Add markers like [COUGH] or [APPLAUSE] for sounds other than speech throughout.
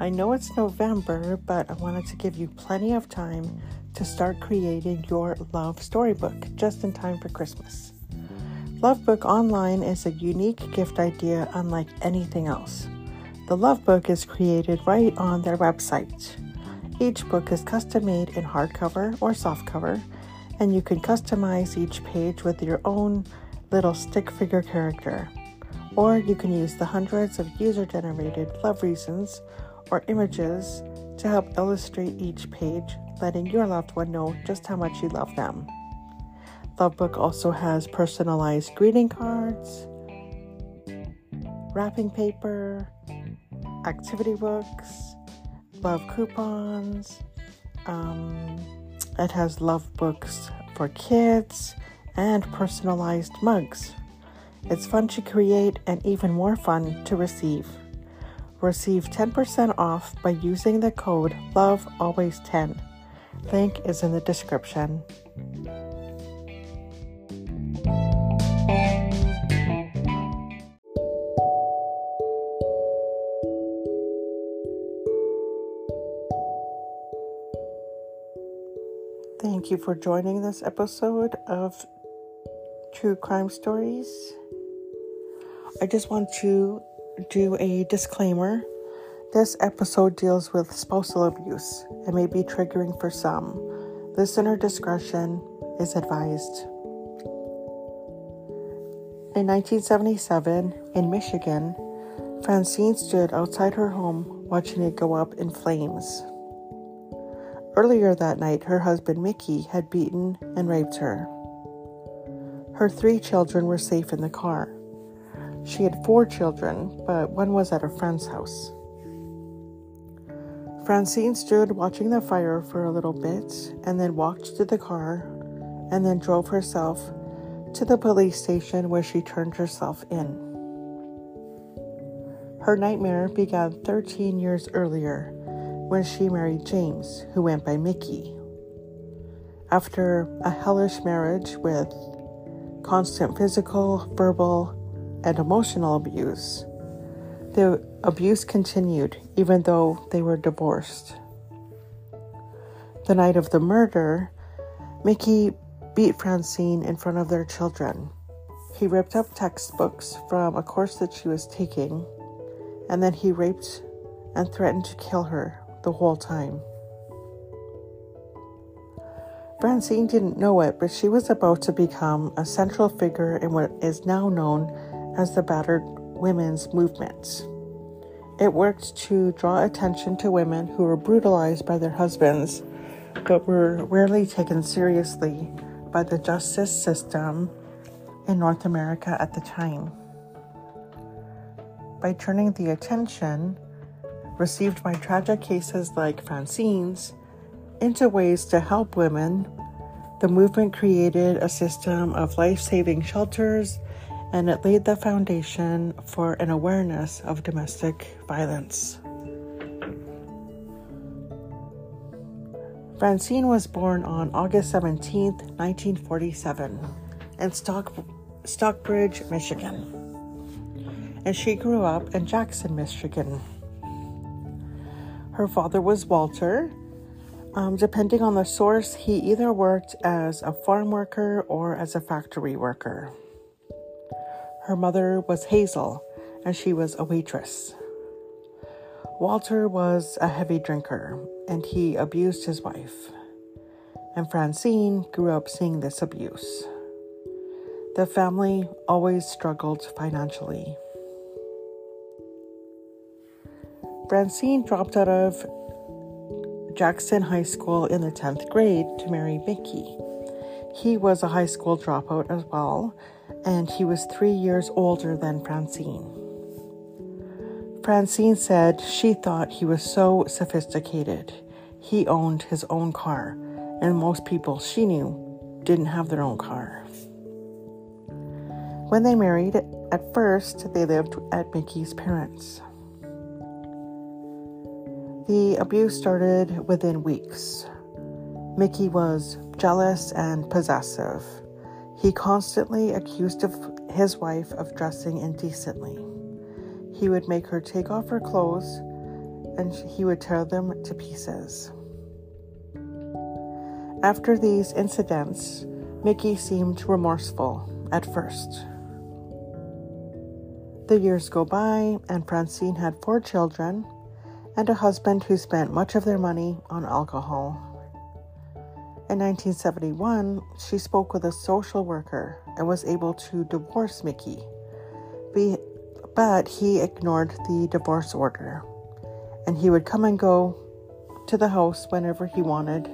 I know it's November, but I wanted to give you plenty of time to start creating your love storybook just in time for Christmas. Lovebook Online is a unique gift idea unlike anything else. The Lovebook is created right on their website. Each book is custom made in hardcover or softcover, and you can customize each page with your own little stick figure character. Or you can use the hundreds of user generated love reasons or images to help illustrate each page, letting your loved one know just how much you love them. Lovebook also has personalized greeting cards, wrapping paper, activity books, love coupons. Um, it has love books for kids and personalized mugs. It's fun to create and even more fun to receive. Receive 10% off by using the code LOVEALWAYS10. Link is in the description. Thank you for joining this episode of True Crime Stories. I just want to do a disclaimer. This episode deals with spousal abuse and may be triggering for some. Listener discretion is advised. In 1977, in Michigan, Francine stood outside her home watching it go up in flames. Earlier that night, her husband Mickey had beaten and raped her. Her three children were safe in the car. She had four children, but one was at a friend's house. Francine stood watching the fire for a little bit and then walked to the car and then drove herself to the police station where she turned herself in. Her nightmare began 13 years earlier when she married James, who went by Mickey. After a hellish marriage with constant physical, verbal, and emotional abuse. The abuse continued even though they were divorced. The night of the murder, Mickey beat Francine in front of their children. He ripped up textbooks from a course that she was taking, and then he raped and threatened to kill her the whole time. Francine didn't know it, but she was about to become a central figure in what is now known as the battered women's movement. It worked to draw attention to women who were brutalized by their husbands but were rarely taken seriously by the justice system in North America at the time. By turning the attention received by tragic cases like Francine's into ways to help women, the movement created a system of life saving shelters and it laid the foundation for an awareness of domestic violence. Francine was born on August 17, 1947, in Stock, Stockbridge, Michigan, and she grew up in Jackson, Michigan. Her father was Walter. Um, depending on the source, he either worked as a farm worker or as a factory worker. Her mother was Hazel, and she was a waitress. Walter was a heavy drinker, and he abused his wife. And Francine grew up seeing this abuse. The family always struggled financially. Francine dropped out of Jackson High School in the 10th grade to marry Mickey. He was a high school dropout as well, and he was three years older than Francine. Francine said she thought he was so sophisticated. He owned his own car, and most people she knew didn't have their own car. When they married, at first they lived at Mickey's parents. The abuse started within weeks. Mickey was jealous and possessive. He constantly accused of his wife of dressing indecently. He would make her take off her clothes, and he would tear them to pieces. After these incidents, Mickey seemed remorseful at first. The years go by, and Francine had four children and a husband who spent much of their money on alcohol. In 1971, she spoke with a social worker and was able to divorce Mickey, but he ignored the divorce order, and he would come and go to the house whenever he wanted,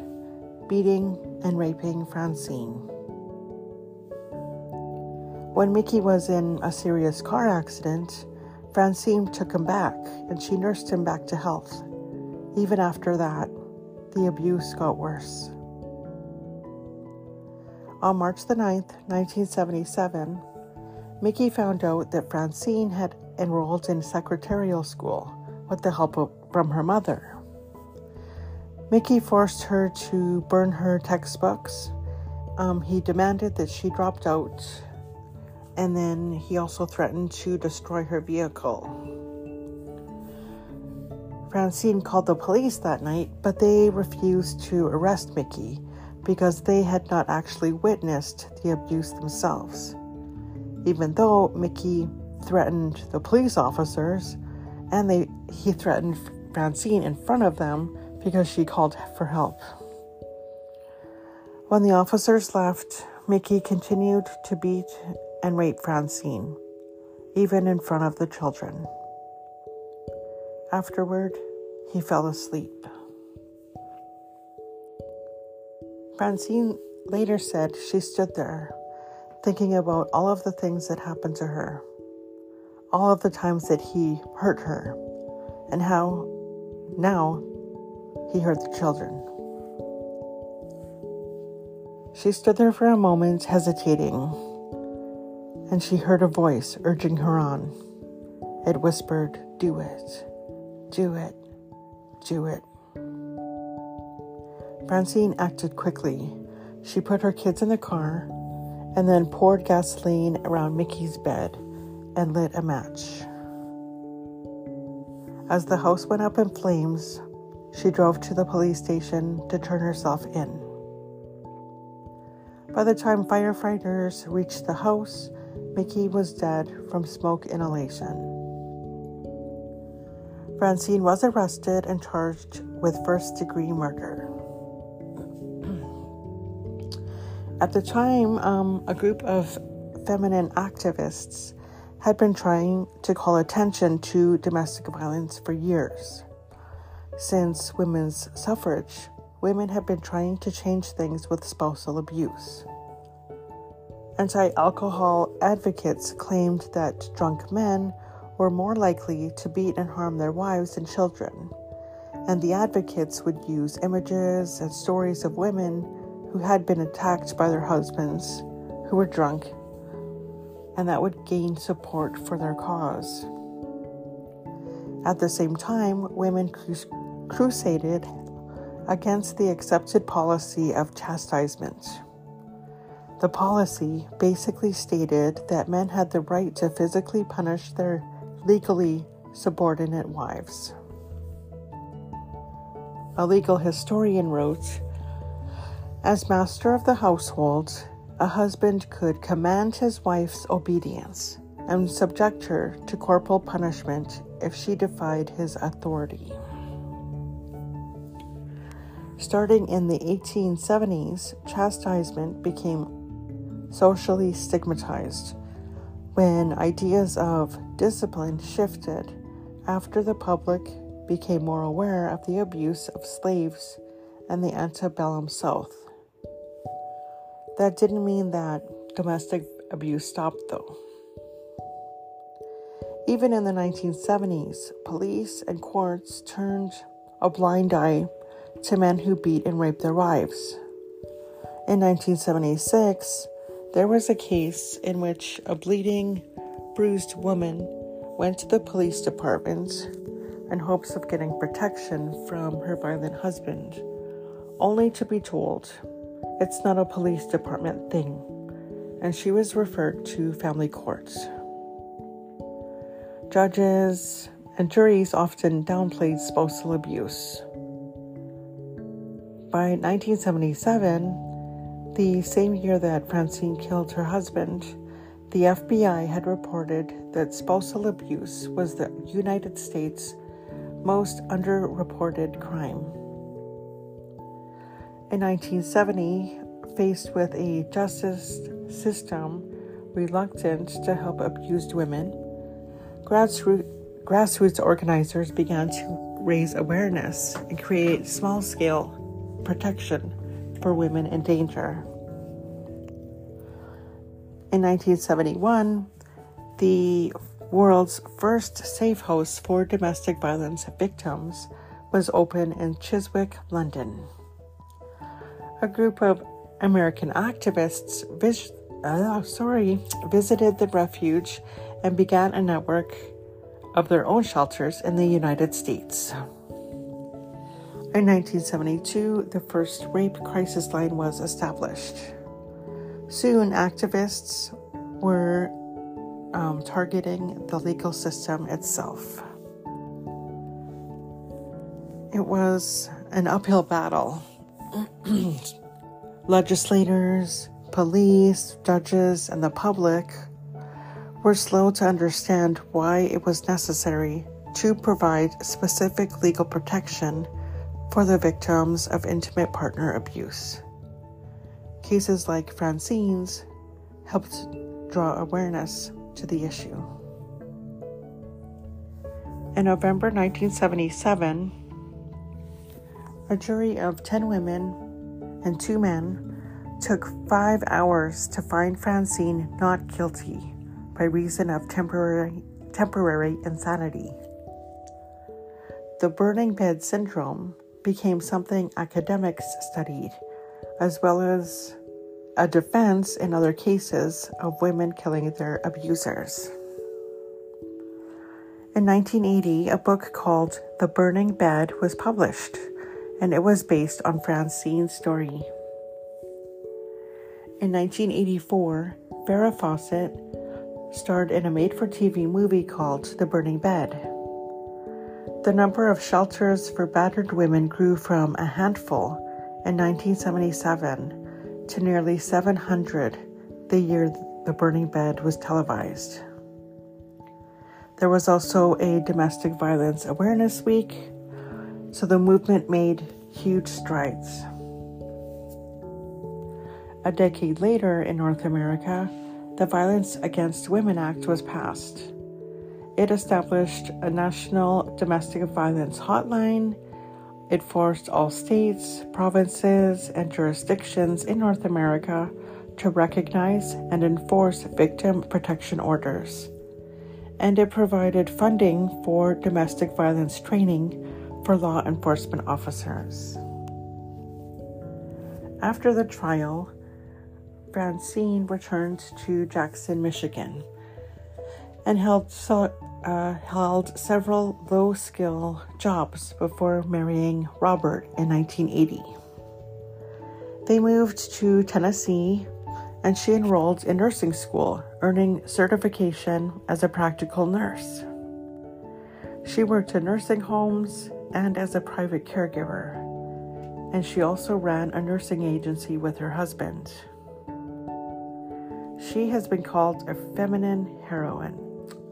beating and raping Francine. When Mickey was in a serious car accident, Francine took him back and she nursed him back to health. Even after that, the abuse got worse. On March the 9th, 1977, Mickey found out that Francine had enrolled in secretarial school with the help of, from her mother. Mickey forced her to burn her textbooks. Um, he demanded that she dropped out and then he also threatened to destroy her vehicle. Francine called the police that night, but they refused to arrest Mickey because they had not actually witnessed the abuse themselves. Even though Mickey threatened the police officers and they he threatened Francine in front of them because she called for help. When the officers left, Mickey continued to beat and rape Francine, even in front of the children. Afterward, he fell asleep. Francine later said she stood there, thinking about all of the things that happened to her, all of the times that he hurt her, and how now he hurt the children. She stood there for a moment, hesitating and she heard a voice urging her on. It whispered, Do it, do it, do it. Francine acted quickly. She put her kids in the car and then poured gasoline around Mickey's bed and lit a match. As the house went up in flames, she drove to the police station to turn herself in. By the time firefighters reached the house, Mickey was dead from smoke inhalation. Francine was arrested and charged with first degree murder. At the time, um, a group of feminine activists had been trying to call attention to domestic violence for years. Since women's suffrage, women have been trying to change things with spousal abuse. Anti alcohol advocates claimed that drunk men were more likely to beat and harm their wives and children, and the advocates would use images and stories of women who had been attacked by their husbands who were drunk, and that would gain support for their cause. At the same time, women crusaded against the accepted policy of chastisement. The policy basically stated that men had the right to physically punish their legally subordinate wives. A legal historian wrote As master of the household, a husband could command his wife's obedience and subject her to corporal punishment if she defied his authority. Starting in the 1870s, chastisement became socially stigmatized when ideas of discipline shifted after the public became more aware of the abuse of slaves in the antebellum South. That didn't mean that domestic abuse stopped, though. Even in the 1970s, police and courts turned a blind eye to men who beat and raped their wives. In 1976, there was a case in which a bleeding, bruised woman went to the police department in hopes of getting protection from her violent husband, only to be told it's not a police department thing, and she was referred to family courts. Judges and juries often downplayed spousal abuse. By 1977, the same year that Francine killed her husband, the FBI had reported that spousal abuse was the United States' most underreported crime. In 1970, faced with a justice system reluctant to help abused women, grassroots, organizers began to raise awareness and create small scale protection for women in danger. In 1971, the world's first safe house for domestic violence victims was opened in Chiswick, London. A group of American activists vis- uh, sorry, visited the refuge and began a network of their own shelters in the United States. In 1972, the first rape crisis line was established. Soon, activists were um, targeting the legal system itself. It was an uphill battle. [CLEARS THROAT] Legislators, police, judges, and the public were slow to understand why it was necessary to provide specific legal protection for the victims of intimate partner abuse. Cases like Francine's helped draw awareness to the issue. In November 1977, a jury of 10 women and two men took five hours to find Francine not guilty by reason of temporary, temporary insanity. The burning bed syndrome became something academics studied, as well as a defense in other cases of women killing their abusers. In 1980, a book called The Burning Bed was published, and it was based on Francine's story. In 1984, Farrah Fawcett starred in a made for TV movie called The Burning Bed. The number of shelters for battered women grew from a handful in 1977 to nearly 700 the year The Burning Bed was televised. There was also a Domestic Violence Awareness Week, so the movement made huge strides. A decade later in North America, the Violence Against Women Act was passed. It established a national domestic violence hotline. It forced all states, provinces, and jurisdictions in North America to recognize and enforce victim protection orders. And it provided funding for domestic violence training for law enforcement officers. After the trial, Francine returned to Jackson, Michigan, and held, so, uh, held several low skill jobs before marrying Robert in 1980. They moved to Tennessee and she enrolled in nursing school, earning certification as a practical nurse. She worked in nursing homes and as a private caregiver, and she also ran a nursing agency with her husband. She has been called a feminine heroine,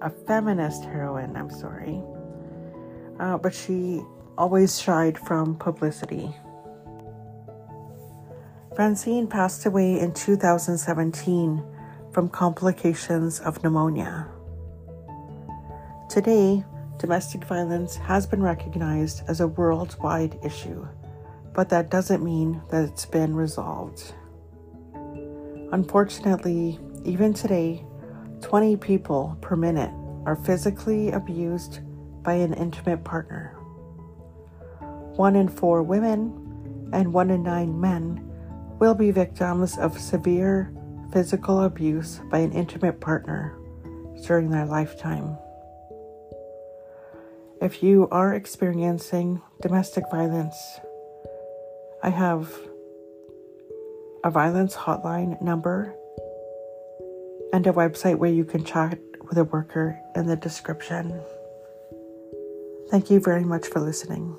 a feminist heroine, I'm sorry. Uh, but she always shied from publicity. Francine passed away in 2017 from complications of pneumonia. Today, domestic violence has been recognized as a worldwide issue, but that doesn't mean that it's been resolved. Unfortunately, even today, 20 people per minute are physically abused by an intimate partner. One in four women and one in nine men will be victims of severe physical abuse by an intimate partner during their lifetime. If you are experiencing domestic violence, I have a violence hotline number, and a website where you can chat with a worker in the description. Thank you very much for listening.